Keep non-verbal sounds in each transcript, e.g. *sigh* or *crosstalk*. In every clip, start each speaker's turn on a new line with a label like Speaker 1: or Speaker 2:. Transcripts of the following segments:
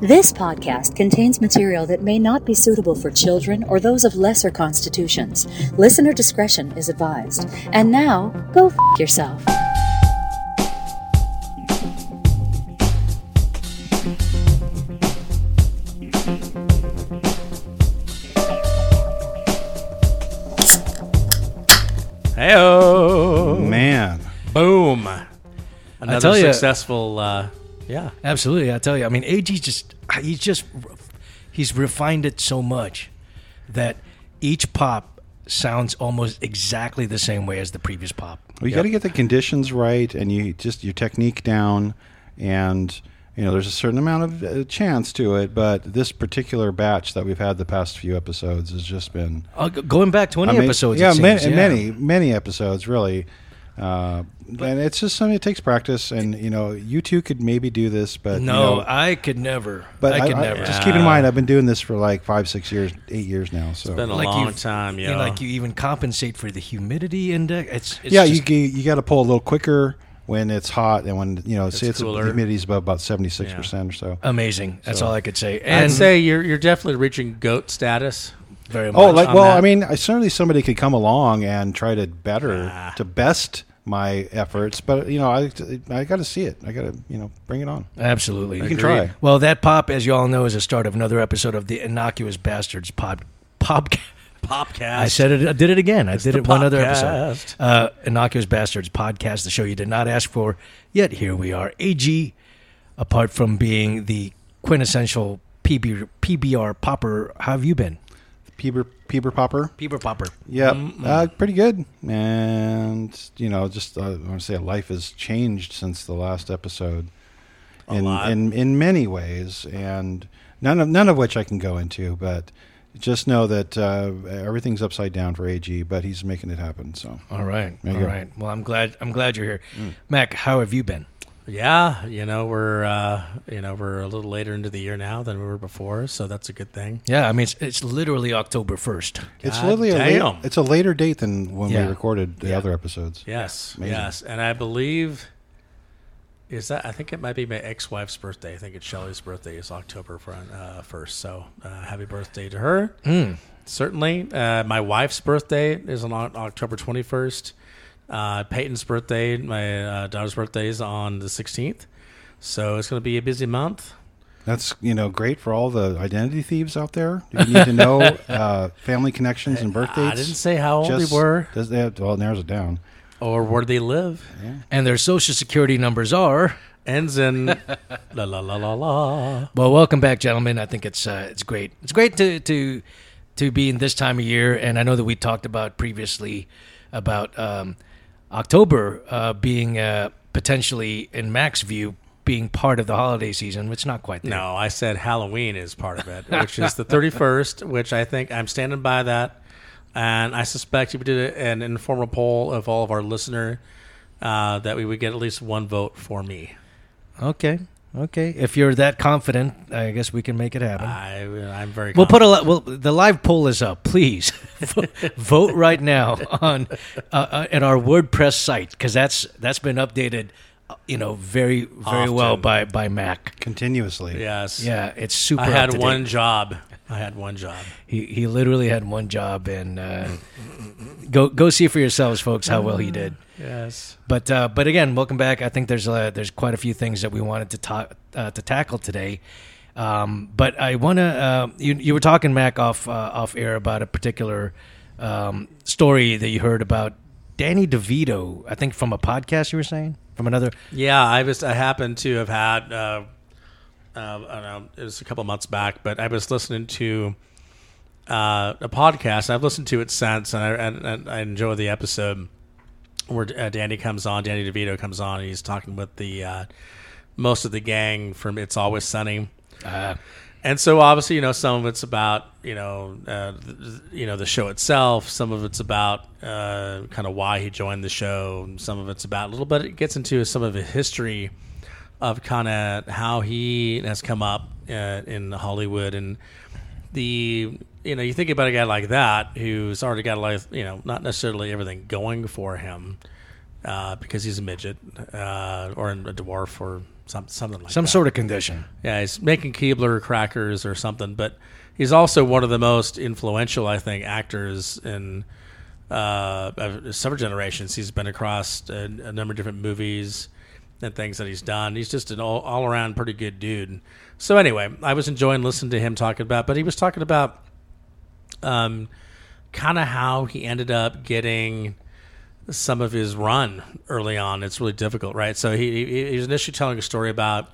Speaker 1: This podcast contains material that may not be suitable for children or those of lesser constitutions. Listener discretion is advised. And now, go f yourself.
Speaker 2: Heyo,
Speaker 3: Man,
Speaker 2: boom! Another
Speaker 4: tell ya-
Speaker 2: successful, uh, yeah.
Speaker 4: Absolutely, I tell you. I mean, AG just he's just he's refined it so much that each pop sounds almost exactly the same way as the previous pop.
Speaker 3: well, you got to get the conditions right, and you just your technique down, and you know there's a certain amount of uh, chance to it. But this particular batch that we've had the past few episodes has just been
Speaker 4: Uh, going back twenty
Speaker 3: ama-
Speaker 4: episodes,
Speaker 3: Yeah,
Speaker 4: it
Speaker 3: many,
Speaker 4: seems,
Speaker 3: many, many episodes really. Uh, and it's just something it takes practice, and you know, you two could maybe do this, but
Speaker 4: No,
Speaker 3: you know,
Speaker 4: I could never.
Speaker 3: but
Speaker 4: I could
Speaker 3: I-
Speaker 4: never.
Speaker 3: Just keep in mind, I've been doing this for like five, six years, eight years now. So it's
Speaker 2: Been a
Speaker 4: Like
Speaker 2: long
Speaker 4: you-
Speaker 2: time,
Speaker 4: you
Speaker 2: yeah.
Speaker 4: know, like you even compensate for the humidity index. It's, it's
Speaker 3: yeah,
Speaker 4: just-
Speaker 3: you you got to pull a little quicker when it's hot, and when you know, say
Speaker 2: It's
Speaker 3: it's
Speaker 2: cooler.
Speaker 3: the humidity's about about seventy six percent or so.
Speaker 4: amazing. That's
Speaker 3: So-
Speaker 4: all I could say.
Speaker 2: I'd
Speaker 4: And
Speaker 2: say you're you're definitely reaching goat status.
Speaker 4: very much.
Speaker 3: Oh, like well,
Speaker 2: that.
Speaker 3: I mean, I, certainly somebody could come along and try to better
Speaker 2: Ah.
Speaker 3: to best my efforts, but you know, I I got to see it. I got to you know bring it on.
Speaker 4: absolutely.
Speaker 3: You can
Speaker 2: Agreed.
Speaker 3: try.
Speaker 4: Well, that pop, as you all know, is a start of another episode of the Innocuous Bastards pod. Pop.
Speaker 2: Popcast.
Speaker 4: I said it. I did it again. I did
Speaker 2: the
Speaker 4: it one other
Speaker 2: podcast.
Speaker 4: episode. Uh, Innocuous Bastards podcast, the show you did not ask for, yet here we are. AG, apart from being the quintessential PB, PBR popper, how have you been?
Speaker 3: Peeber Peeber Popper.
Speaker 4: PBR popper.
Speaker 3: Yeah, uh, pretty good. And you know, just uh, I want to say life has changed since the last episode,
Speaker 2: A
Speaker 3: in
Speaker 2: lot.
Speaker 3: in in many ways, and none of none of which I can go into, but. Just know that uh, everything's upside down for AG, but he's making it happen. So
Speaker 4: All right. All
Speaker 3: go.
Speaker 4: right. Well, I'm glad. I'm glad you're here, Mac. How have you been?
Speaker 2: Yeah, you know we're uh, you know we're a little later into the year now than we were before, so that's a good thing.
Speaker 4: Yeah, I mean, it's, it's literally October first.
Speaker 3: it's
Speaker 2: God
Speaker 3: literally a late, it's a later date than when
Speaker 4: Yeah.
Speaker 3: we recorded the
Speaker 2: Yeah.
Speaker 3: other episodes.
Speaker 2: Yes,
Speaker 3: Amazing.
Speaker 2: yes, and I believe is that I think it might be my ex-wife's birthday. I think it's Shelley's birthday is October front, uh, first. So uh, happy birthday to her.
Speaker 4: Mm.
Speaker 2: Certainly, uh, my wife's birthday is on October twenty first. Uh, Peyton's birthday, my uh, daughter's birthday is on the sixteenth. So it's going to be a busy month.
Speaker 3: That's you know great for all the identity thieves out there. You need to know *laughs* uh, family connections and birthdays.
Speaker 2: I didn't say how old
Speaker 3: Just-
Speaker 2: they were
Speaker 3: Does that, well, it narrows it down.
Speaker 2: or where they live.
Speaker 4: And their social security numbers are.
Speaker 2: Ends in *laughs* la la la la la.
Speaker 4: Well, welcome back, gentlemen. I think it's uh, it's great. It's great to to to be in this time of year, and I know that we talked about previously about um, October uh, being uh, potentially, in Mac's view, being part of the holiday season. It's not quite there.
Speaker 2: No, I said Halloween is part of it, *laughs* which is the 31st, which I think I'm standing by that. And I suspect if we did an informal poll of all of our listener, uh, that we would get at least one vote for me.
Speaker 4: Okay, okay. If you're that confident, I guess we can make it happen.
Speaker 2: I, I'm very.
Speaker 4: We'll put a li- well. The live poll is up. Please *laughs* vote right now on uh, uh, at our WordPress site because that's that's been updated. uh, You know, very very well by by Mac.
Speaker 3: Continuously.
Speaker 2: Yes.
Speaker 4: Yeah, it's super.
Speaker 2: I had one job. I had one job.
Speaker 4: He he literally had one job, and uh, go go see for yourselves, folks, how well he did.
Speaker 2: Yes.
Speaker 4: But uh, but again, welcome back. I think there's uh, there's quite a few things that we wanted to ta- uh, to tackle today. Um, but I want to uh, you you were talking Mac off uh, off air about a particular um, story that you heard about Danny DeVito. I think from a podcast you were saying from another.
Speaker 2: Yeah, I was. I happened to have had. Uh, uh, I don't know. It was a couple months back, but I was listening to uh, a podcast. I've listened to it since, and I, and, and I enjoy the episode where uh, Danny comes on. Danny DeVito comes on, and he's talking with the uh, most of the gang from It's Always Sunny.
Speaker 4: Uh,
Speaker 2: And so obviously, you know, some of it's about you know, uh, th- you know, the show itself. Some of it's about uh, kind of why he joined the show. Some of it's about a little bit. It gets into some of the history of kind of how he has come up uh, in Hollywood and the you know you think about a guy like that who's already got a life you know not necessarily everything going for him uh, because he's a midget uh, or a dwarf or some, something like that.
Speaker 4: Some
Speaker 2: that.
Speaker 4: sort of condition.
Speaker 2: Yeah, he's making Keebler crackers or something, but he's also one of the most influential, I think, actors in uh, several generations. He's been across a, a number of different movies and things that he's done. He's just an all, all around pretty good dude. So anyway, I was enjoying listening to him talking about, but he was talking about um, kind of how he ended up getting some of his run early on. It's really difficult, right? So he, he, he was initially telling a story about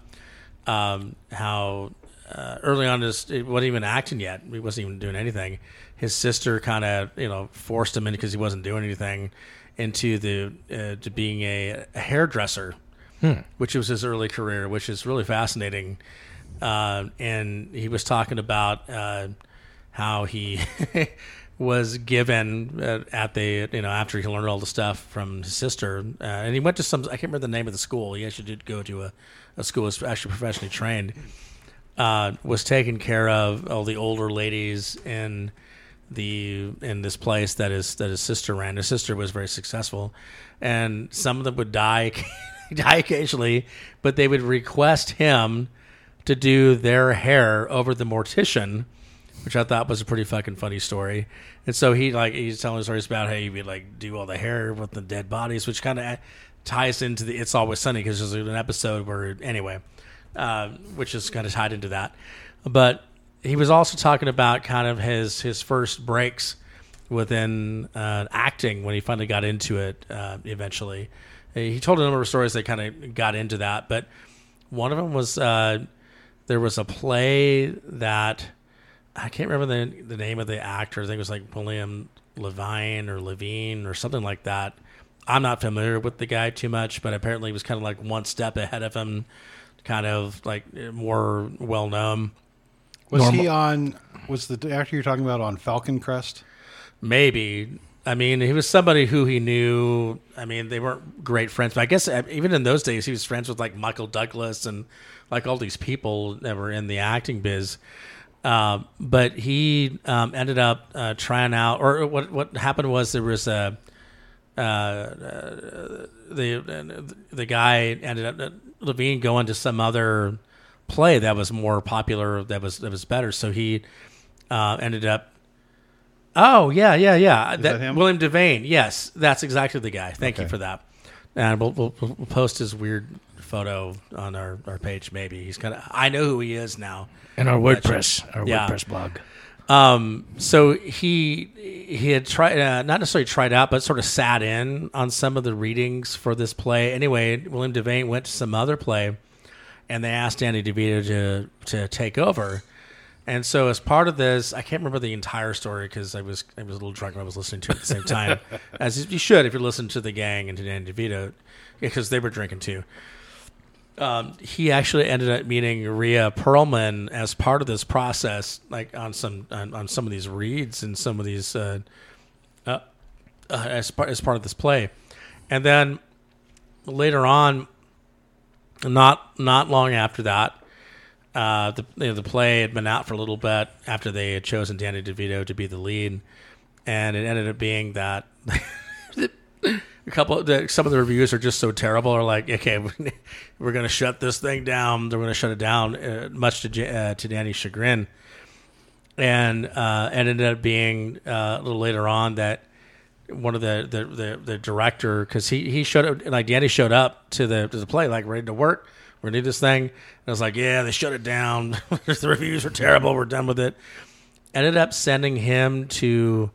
Speaker 2: um, how uh, early on, his, it wasn't even acting yet. He wasn't even doing anything. His sister kind of, you know, forced him in because he wasn't doing anything into the uh, to being a, a hairdresser, which was his early career, which is really fascinating. Uh, and he was talking about uh, how he *laughs* was given uh, at the you know after he learned all the stuff from his sister, uh, and he went to some I can't remember the name of the school. He actually did go to a, a school was actually professionally trained. Uh, was taking care of all the older ladies in the in this place that his that his sister ran. His sister was very successful, and some of them would die *laughs* die occasionally, but they would request him to do their hair over the mortician, which I thought was a pretty fucking funny story. And so he like he's telling stories about how he would like do all the hair with the dead bodies, which kind of ties into the It's Always Sunny because there's an episode where anyway, uh, which is kind of tied into that. But he was also talking about kind of his his first breaks within uh, acting when he finally got into it. Uh, eventually, he told a number of stories that kind of got into that, but one of them was uh, there was a play that I can't remember the the name of the actor. I think it was like William Levine or Levine or something like that. I'm not familiar with the guy too much, but apparently he was kind of like one step ahead of him, kind of like more well known.
Speaker 3: Was
Speaker 4: Normal-
Speaker 3: he on? Was the actor you're talking about on Falcon Crest?
Speaker 2: Maybe. I mean, he was somebody who he knew. I mean, they weren't great friends, but I guess uh, even in those days, he was friends with like Michael Douglas and like all these people that were in the acting biz. Uh, but he um, ended up uh, trying out, or what what happened was there was a uh, uh, the the guy ended up Levine going to some other play that was more popular, that was that was better. So he uh, ended up. Oh yeah, yeah, yeah.
Speaker 3: that him?
Speaker 2: William Devane. Yes, that's exactly the guy. Thank you for that. And we'll, we'll, we'll post his weird photo on our, our page. Maybe he's kind of. I know who he is now.
Speaker 4: And our WordPress, our
Speaker 2: Yeah.
Speaker 4: WordPress blog.
Speaker 2: Um, so he he had tried uh, not necessarily tried out, but sort of sat in on some of the readings for this play. Anyway, William Devane went to some other play, and they asked Danny DeVito to to take over. And so, as part of this, I can't remember the entire story because I was I was a little drunk and I was listening to it at the same time, *laughs* as you should if you're listening to the gang and to Danny DeVito, because they were drinking too um, he actually ended up meeting Rhea Perlman as part of this process, like on some on, on some of these reads and some of these uh, uh, uh, as part as part of this play, and then later on, not not long after that, uh, the you know, the play had been out for a little bit after they had chosen Danny DeVito to be the lead, and it ended up being that. *laughs* a couple the, some of the reviews are just so terrible are like okay *laughs* we're going to shut this thing down they're going to shut it down uh, much to uh, to Danny's chagrin. And uh, ended up being uh, a little later on that one of the the the, the director because he he showed up like Danny showed up to the to the play like ready to work we're gonna do this thing. And I was like yeah they shut it down. *laughs* The reviews were terrible we're done with it. Ended up sending him to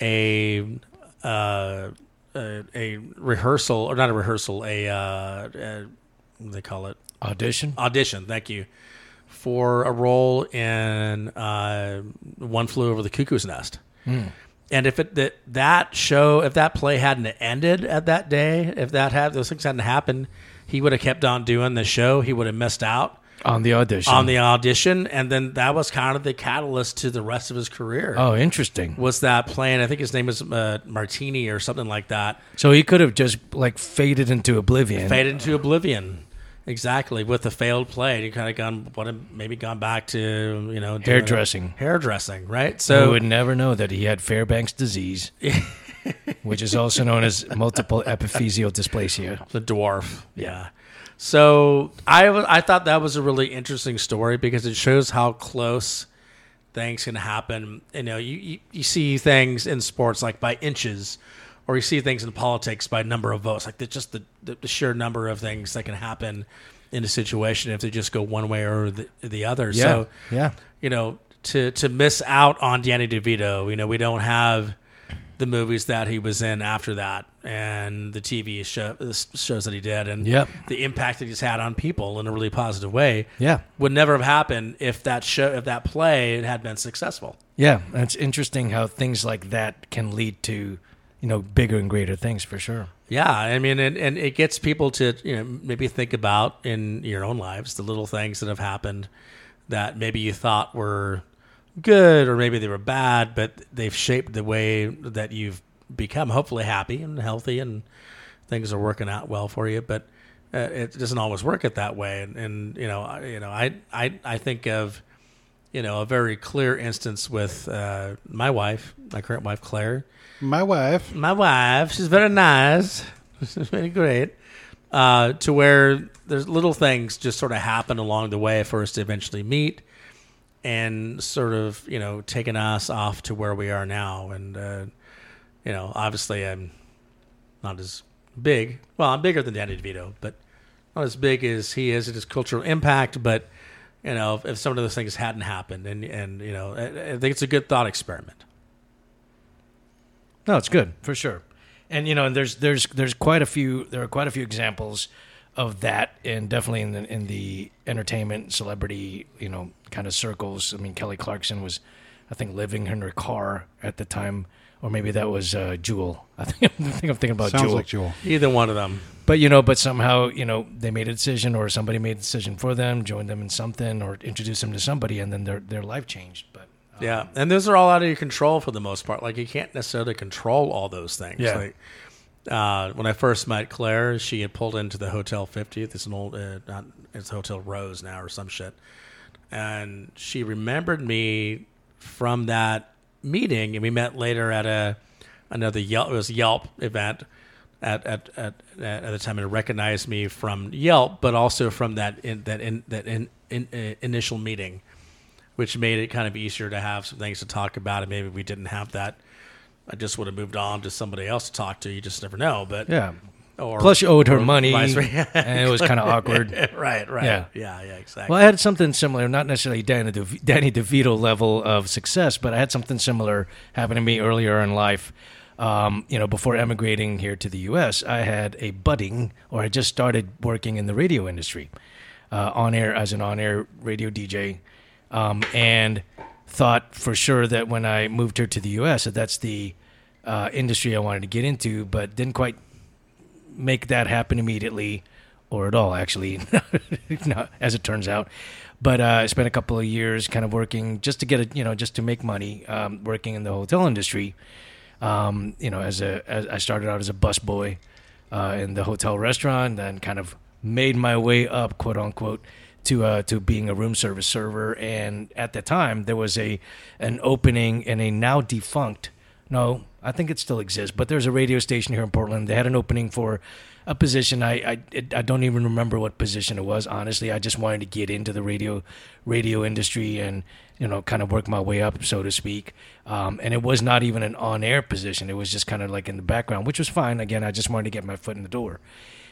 Speaker 2: a uh, a, a rehearsal or not a rehearsal a uh, uh, what do they call it?
Speaker 4: Audition.
Speaker 2: audition thank you. For a role in uh, one flew over the cuckoo's nest. And if it that, that show if that play hadn't ended at that day if that had those things hadn't happened he would have kept on doing the show. He would have missed out
Speaker 4: On the audition.
Speaker 2: on the audition and then that was kind of the catalyst to the rest of his career
Speaker 4: oh, interesting.
Speaker 2: was that playing i think his name is uh, martini or something like that
Speaker 4: So he could have just like faded into oblivion.
Speaker 2: faded into oblivion exactly with the failed play he kind of gone what maybe gone back to you know
Speaker 4: Hairdressing.
Speaker 2: hairdressing right
Speaker 4: So we would never know that he had Fairbanks disease. *laughs* which is also known as multiple *laughs* epiphyseal dysplasia.
Speaker 2: The dwarf. Yeah. So I I thought that was a really interesting story because it shows how close things can happen. You know, you, you, you see things in sports like by inches, or you see things in politics by number of votes. Like the, just the, the, the sheer number of things that can happen in a situation if they just go one way or the, the other. So
Speaker 4: yeah.
Speaker 2: you know, to to miss out on Danny DeVito, you know, we don't have the movies that he was in after that and the TV show, the shows that he did and
Speaker 4: Yep.
Speaker 2: the impact that he's had on people in a really positive way
Speaker 4: Yeah.
Speaker 2: would never have happened if that show if that play had been successful.
Speaker 4: Yeah, it's interesting how things like that can lead to, you know, bigger and greater things for sure.
Speaker 2: Yeah, I mean, and, and it gets people to you know maybe think about in your own lives the little things that have happened that maybe you thought were good or maybe they were bad, but they've shaped the way that you've become hopefully happy and healthy and things are working out well for you. But uh, it doesn't always work it that way. And, and you know, I, you know, I I I think of you know a very clear instance with uh, my wife, my current wife Claire
Speaker 3: My wife.
Speaker 2: my wife. She's very nice. *laughs* She's very great. Uh, to where there's little things just sort of happen along the way for us to eventually meet, and sort of you know taking us off to where we are now. And uh, you know, obviously, I'm not as big. Well, I'm bigger than Danny DeVito, but not as big as he is in his cultural impact. But you know, if, if some of those things hadn't happened, and and you know, I, I think it's a good thought experiment.
Speaker 4: No, it's good for sure. And you know, and there's there's there's quite a few there are quite a few examples of that, and definitely in the in the entertainment celebrity you know kind of circles. I mean, Kelly Clarkson was, I think, living in her car at the time, or maybe that was uh, Jewel. I *laughs* think, I think I'm thinking about
Speaker 3: Sounds
Speaker 4: Jewel.
Speaker 3: like Jewel.
Speaker 2: Either one of them.
Speaker 4: But you know, but somehow you know they made a decision, or somebody made a decision for them, joined them in something, or introduced them to somebody, and then their their life changed. But
Speaker 2: Yeah, and those are all out of your control for the most part. Like you can't necessarily control all those things.
Speaker 4: Yeah.
Speaker 2: Like uh, when I first met Claire, she had pulled into the Hotel 50th. It's an old, uh, not, it's Hotel Rose now or some shit. And she remembered me from that meeting, and we met later at a another Yelp. It was Yelp event at at at, at the time, and recognized me from Yelp, but also from that in, that in, that in, in, uh, initial meeting which made it kind of easier to have some things to talk about. And maybe we didn't have that. I just would have moved on to somebody else to talk to. You just never know. But
Speaker 4: yeah.
Speaker 2: or
Speaker 4: Plus, you owed her money, and it was kind of *laughs* awkward.
Speaker 2: right, right.
Speaker 4: Yeah.
Speaker 2: Yeah, yeah, exactly.
Speaker 4: Well, I had something similar, not necessarily Danny, De- Danny DeVito level of success, but I had something similar happen to me earlier in life. Um, you know, before emigrating here to the U.S., I had a budding, or I just started working in the radio industry, uh, on air as an on-air radio DJ, um, and thought for sure that when I moved here to the U.S., that that's the uh, industry I wanted to get into, but didn't quite make that happen immediately or at all actually *laughs* as it turns out. But uh, i spent a couple of years kind of working just to get a you know just to make money um, working in the hotel industry. Um, you know as a as i started out as a busboy uh, in the hotel restaurant then kind of made my way up quote unquote to uh, to being a room service server. And at the time there was a an opening in a now defunct no, I think it still exists, but there's a radio station here in Portland. They had an opening for a position. I I, it, I don't even remember what position it was. Honestly, I just wanted to get into the radio radio industry and you know kind of work my way up, so to speak. Um, and it was not even an on air position. It was just kind of like in the background, which was fine. Again, I just wanted to get my foot in the door.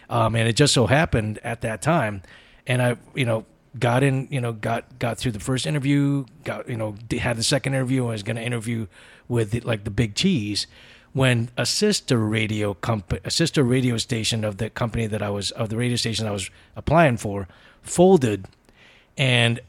Speaker 4: Um, and it just so happened at that time, and I you know got in you know got got through the first interview got you know had the second interview and was going to interview with the, like the big cheese when a sister radio company a sister radio station of the company that I was of the radio station I was applying for folded and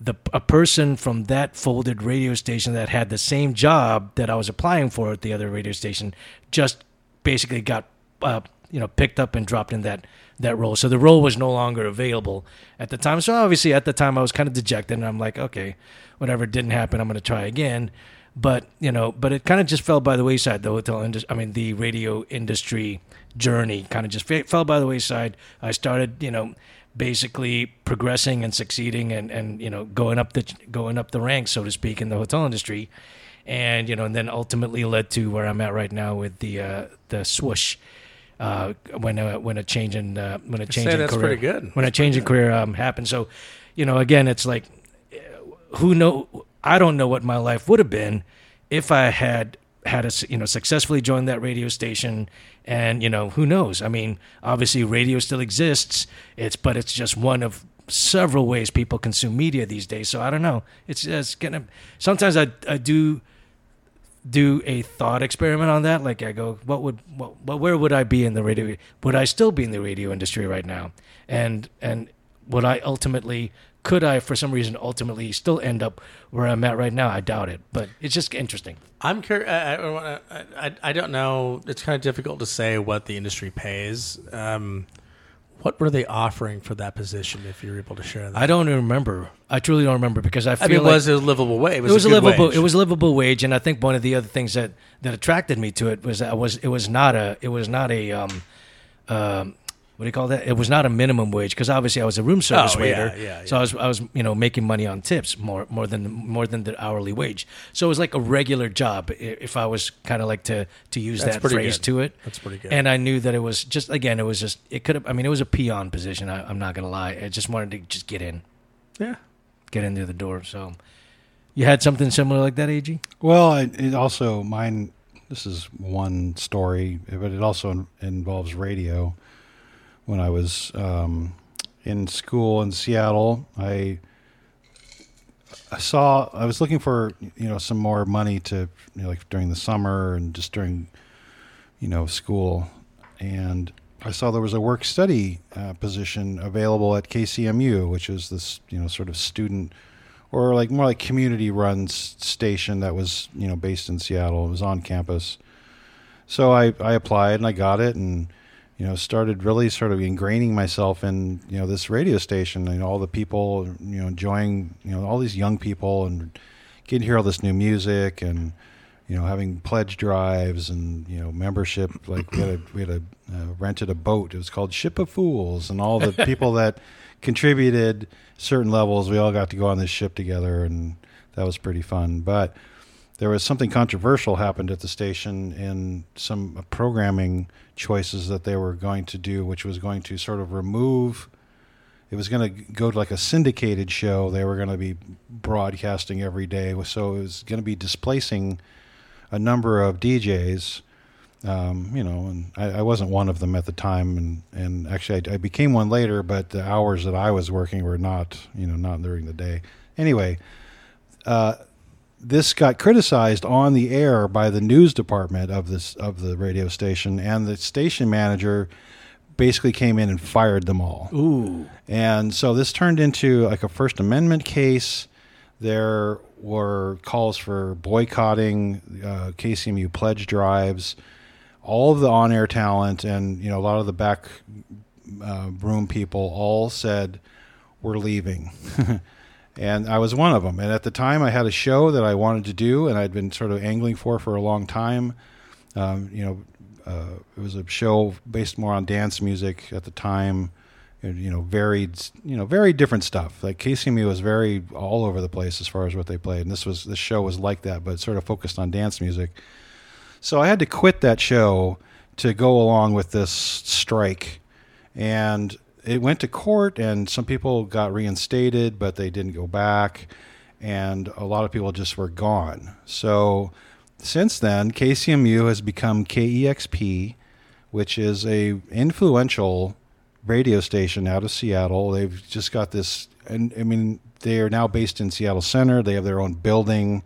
Speaker 4: the a person from that folded radio station that had the same job that I was applying for at the other radio station just basically got uh, you know picked up and dropped in that that role. So the role was no longer available at the time. So obviously at the time I was kind of dejected and I'm like, okay, whatever didn't happen, I'm going to try again. But you know, but it kind of just fell by the wayside. The hotel industry, I mean, the radio industry journey kind of just fe- fell by the wayside. I started, you know, basically progressing and succeeding and and you know going up the going up the ranks, so to speak, in the hotel industry. and you know, and then ultimately led to where I'm at right now with the uh, the swoosh. Uh, when a when a change in uh, when a change in
Speaker 2: that's
Speaker 4: career
Speaker 2: pretty good.
Speaker 4: when a change in career um, happened. So, you know, again, it's like who know I don't know what my life would have been if I had had a you know successfully joined that radio station. And you know who knows? I mean obviously radio still exists. It's but it's just one of several ways people consume media these days. So I don't know. It's it's gonna sometimes I I do do a thought experiment on that like I go what would what, what where would I be in the radio would I still be in the radio industry right now and and would I ultimately could I for some reason ultimately still end up where I'm at right now I doubt it but it's just interesting
Speaker 2: I'm curious. I, I, I, I don't know. It's kind of difficult to say what the industry pays. Um, what were they offering for that position? If you're able to share that,
Speaker 4: I don't remember I truly don't remember because I feel
Speaker 2: I mean,
Speaker 4: like
Speaker 2: was it a livable wage? It was,
Speaker 4: it was a,
Speaker 2: good
Speaker 4: livable
Speaker 2: wage.
Speaker 4: it was a livable wage and I think one of the other things that that attracted me to it was that I was it was not a it was not a um um what do you call that? It was not a minimum wage because obviously I was a room oh, service
Speaker 2: Oh, yeah,
Speaker 4: waiter,
Speaker 2: yeah,
Speaker 4: so I was I was you know making money on tips more more than more than the hourly wage. So it was like a regular job if I was kind of like to to use
Speaker 2: That's
Speaker 4: that phrase
Speaker 2: good.
Speaker 4: to it.
Speaker 2: That's pretty good.
Speaker 4: And I knew that it was just again it was just it could have I mean it was a peon position. I, I'm not gonna lie. I just wanted to just get in
Speaker 2: yeah.
Speaker 4: get in through the door. So you had something similar like that, Ag?
Speaker 3: Well, it, it also mine. This is one story, but it also involves radio. When I was um, in school in Seattle, I I saw I was looking for you know some more money to you know, like during the summer and just during you know school, and I saw there was a work study uh, position available at KCMU, which is this you know sort of student or like more like community run station that was you know based in Seattle. It was on campus. So I, I applied and I got it and you know started really sort of ingraining myself in you know this radio station and all the people you know enjoying you know all these young people and getting to hear all this new music and you know having pledge drives and you know membership like we had a, *clears throat* we had a uh, rented a boat. It was called Ship of Fools and all the *laughs* people that contributed certain levels we all got to go on this ship together and that was pretty fun. But there was something controversial happened at the station in some programming choices that they were going to do, which was going to sort of remove. It was going to go to like a syndicated show. They were going to be broadcasting every day, so it was going to be displacing a number of DJs. Um, you know, and I, I wasn't one of them at the time, and and actually I, I became one later. But the hours that I was working were not, you know, not during the day. Anyway, uh, this got criticized on the air by the news department of this of the radio station, and the station manager basically came in and fired them all.
Speaker 4: Ooh.
Speaker 3: And so this turned into like a First Amendment case. There were calls for boycotting uh, KCMU pledge drives. All of the on-air talent and you know a lot of the back uh, room people all said we're leaving. *laughs* and I was one of them. And at the time, I had a show that I wanted to do, and I'd been sort of angling for for a long time. Um, you know, uh, it was a show based more on dance music at the time. and, You know, varied, you know, very different stuff. Like KCMU was very all over the place as far as what they played, and this was this show was like that, but sort of focused on dance music. So I had to quit that show to go along with this strike, and it went to court, and some people got reinstated, but they didn't go back, and a lot of people just were gone. So since then, KCMU has become KEXP, which is a influential radio station out of Seattle. They've just got this, and I mean, they are now based in Seattle Center. They have their own building,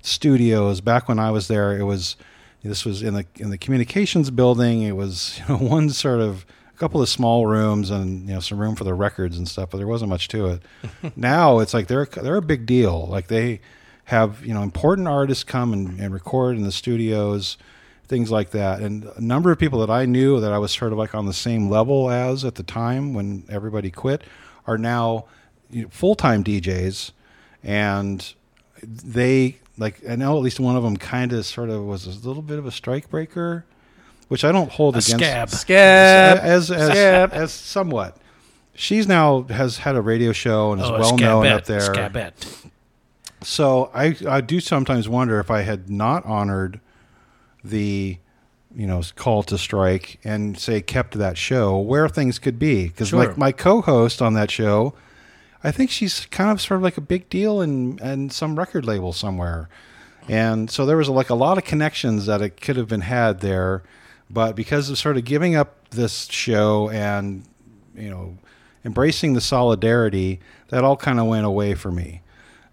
Speaker 3: studios. Back when I was there, it was this was in the in the communications building. It was *laughs* you know, one sort of a couple of small rooms and you know some room for the records and stuff, but there wasn't much to it. *laughs* now it's like they're they're a big deal. Like they have you know important artists come and, and record in the studios things like that and a number of people that i knew that i was sort of like on the same level as at the time when everybody quit are now you know, full-time djs and they like i know at least one of them kind of sort of was a little bit of a strike breaker which i don't hold
Speaker 4: A
Speaker 3: against
Speaker 4: scab.
Speaker 2: Scab.
Speaker 3: as as,
Speaker 2: Scab.
Speaker 3: as somewhat she's now has had a radio show and is
Speaker 4: Oh, a
Speaker 3: well known up there
Speaker 4: Scabette.
Speaker 3: so I I do sometimes wonder if I had not honored the you know call to strike and say kept that show where things could be because
Speaker 4: Sure.
Speaker 3: my my co-host on that show I think she's kind of sort of like a big deal in in some record label somewhere and so there was like a lot of connections that it could have been had there but because of sort of giving up this show and you know embracing the solidarity that all kind of went away for me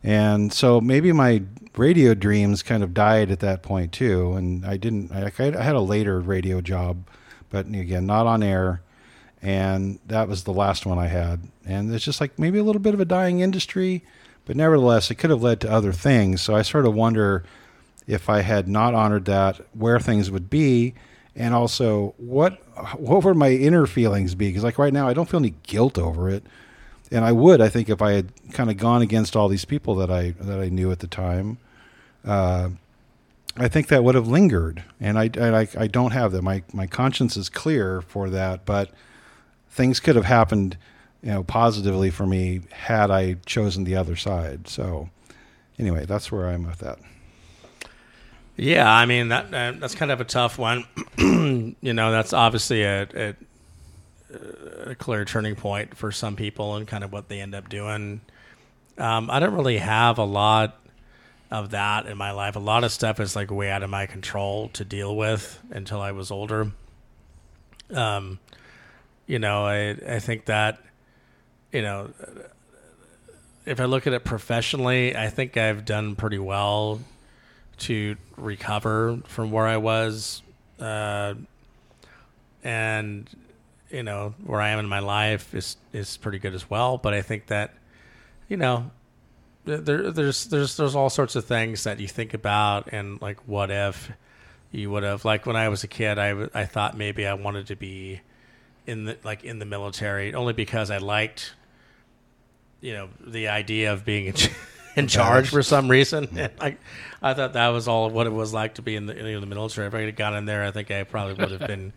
Speaker 3: and so maybe my radio dreams kind of died at that point too. And I didn't, I, I had a later radio job, but again, not on air. And that was the last one I had. And it's just like maybe a little bit of a dying industry, but nevertheless, it could have led to other things. So I sort of wonder if I had not honored that, where things would be. And also, what what would my inner feelings be? Because like right now, I don't feel any guilt over it and I would, I think, if I had kind of gone against all these people that I that I knew at the time, uh, I think that would have lingered. And I, I, I don't have that. My my conscience is clear for that, but things could have happened, you know, positively for me had I chosen the other side. So, anyway, that's where I'm with that.
Speaker 2: Yeah, I mean that uh, that's kind of a tough one. *clears throat* you know, that's obviously a, a a clear turning point for some people and kind of what they end up doing. Um, I don't really have a lot of that in my life. A lot of stuff is like way out of my control to deal with until I was older. Um, you know, I I think that you know if I look at it professionally, I think I've done pretty well to recover from where I was, uh, and you know where I am in my life is is pretty good as well. But I think that you know there there's there's there's all sorts of things that you think about and like what if you would have like when I was a kid I I thought maybe I wanted to be in the like in the military only because I liked you know the idea of being in, *laughs* in charge for some reason and *laughs* I I thought that was all what it was like to be in the in the military if I had gone in there I think I probably would have been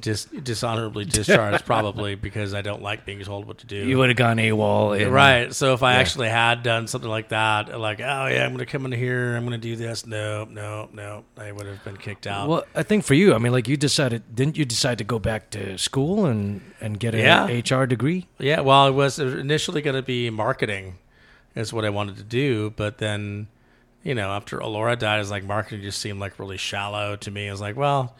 Speaker 2: dis- dishonorably *laughs* discharged probably because I don't like being told what to do
Speaker 4: You would have gone AWOL. and-
Speaker 2: Right. So if I
Speaker 4: Yeah.
Speaker 2: actually had done something like that, like, oh yeah, I'm going to come in here, I'm going to do this. No, no, no, I would have been kicked out.
Speaker 4: Well, I think for you, I mean, like you decided, didn't you decide to go back to school and and get an
Speaker 2: Yeah.
Speaker 4: HR degree?
Speaker 2: yeah. Well, it was initially going to be marketing, is what I wanted to do, but then, you know, after Alora died, it's like marketing just seemed like really shallow to me. I was like, well,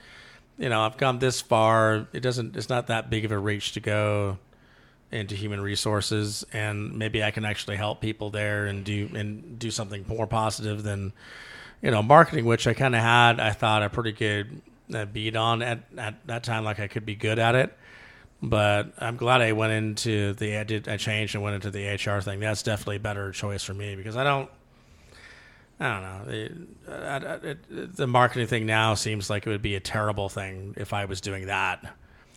Speaker 2: you know, I've gone this far. It doesn't. It's not that big of a reach to go into human resources, and maybe I can actually help people there and do and do something more positive than, you know, marketing, which I kind of had. I thought a pretty good uh, beat on at at that time, like I could be good at it. But I'm glad I went into the I did I changed and went into the HR thing. That's definitely a better choice for me because I don't. I don't know. It, I, it, the marketing thing now seems like it would be a terrible thing if I was doing that.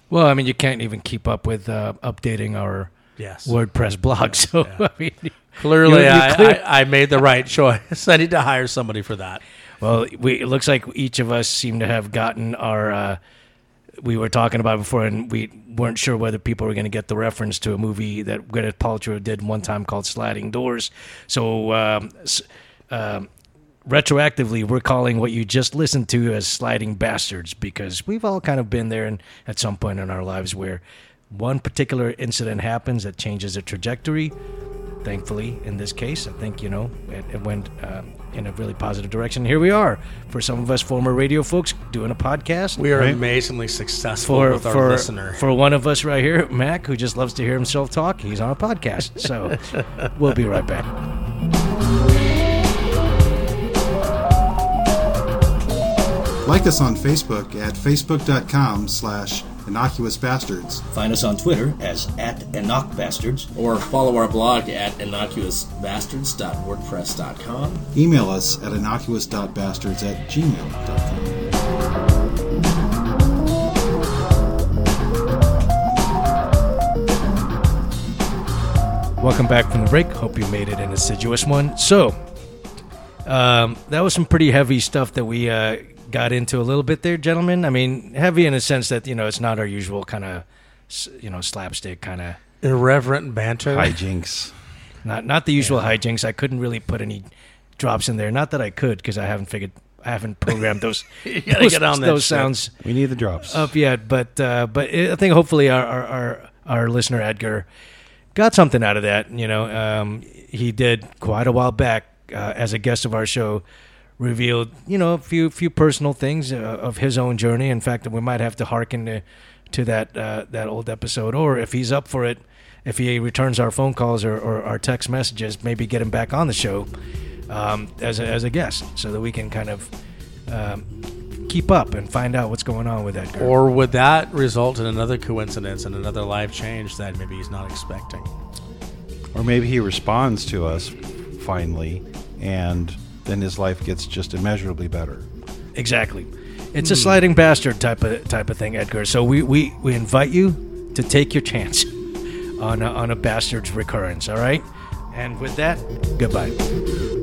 Speaker 4: Well, I mean, you can't even keep up with uh, updating our
Speaker 2: Yes.
Speaker 4: WordPress blog. *laughs* So I mean,
Speaker 2: Clearly,
Speaker 4: you
Speaker 2: I,
Speaker 4: clear-
Speaker 2: I, I made the right *laughs* choice. I need to hire somebody for that.
Speaker 4: well, we, it looks like each of us seem to have gotten our. Uh, we were talking about before, and we weren't sure whether people were going to get the reference to a movie that Gwyneth Paltrow did one time called Sliding Doors. So, um, um, retroactively, we're calling what you just listened to as Sliding Bastards because we've all kind of been there and at some point in our lives where one particular incident happens that changes the trajectory. Thankfully, in this case, I think you know it, it went um, in a really positive direction. Here we are, for some of us former radio folks, doing a podcast.
Speaker 2: We are
Speaker 3: Right.
Speaker 2: amazingly successful
Speaker 4: for
Speaker 2: with our
Speaker 4: for
Speaker 2: listener.
Speaker 4: for one of us right here, Mac, who just loves to hear himself talk. He's on a podcast, so *laughs* we'll be right back.
Speaker 3: Like us on Facebook at facebook.com slash innocuous bastards.
Speaker 5: Find us on Twitter as at Enoch Bastards.
Speaker 6: or follow our blog at innocuousbastards.wordpress.com.
Speaker 3: Email us at innocuous.bastards at gmail.com.
Speaker 4: Welcome back from the break. Hope you made it an assiduous one. So, um, that was some pretty heavy stuff that we uh, got into a little bit there, gentlemen. I mean, heavy in a sense that you know it's not our usual kind of you know slapstick kind of.
Speaker 2: Irreverent banter.
Speaker 3: Hijinks.
Speaker 4: Not not the usual hijinks. I couldn't really put any drops in there. Not that I could because I haven't figured. I haven't programmed those. *laughs*
Speaker 2: You gotta
Speaker 4: those,
Speaker 2: get on that
Speaker 4: those
Speaker 2: shit.
Speaker 4: sounds
Speaker 3: We need the drops.
Speaker 4: up yet, but uh, but I think hopefully our, our our our listener Edgar got something out of that. You know, um, he did quite a while back uh, as a guest of our show. Revealed, you know, a few few personal things uh, of his own journey. In fact, that we might have to hearken to, to that uh, that old episode, or if he's up for it, if he returns our phone calls or, or our text messages, maybe get him back on the show um, as a, as a guest, so that we can kind of um, keep up and find out what's going on with Edgar.
Speaker 2: Or would that result in another coincidence and another life change that maybe he's not expecting?
Speaker 3: Or maybe he responds to us finally, and then his life gets just immeasurably better.
Speaker 4: Exactly. It's a hmm. sliding bastard type of type of thing, Edgar. So we, we, we invite you to take your chance on a, on a bastard's recurrence. All right. And with that, goodbye.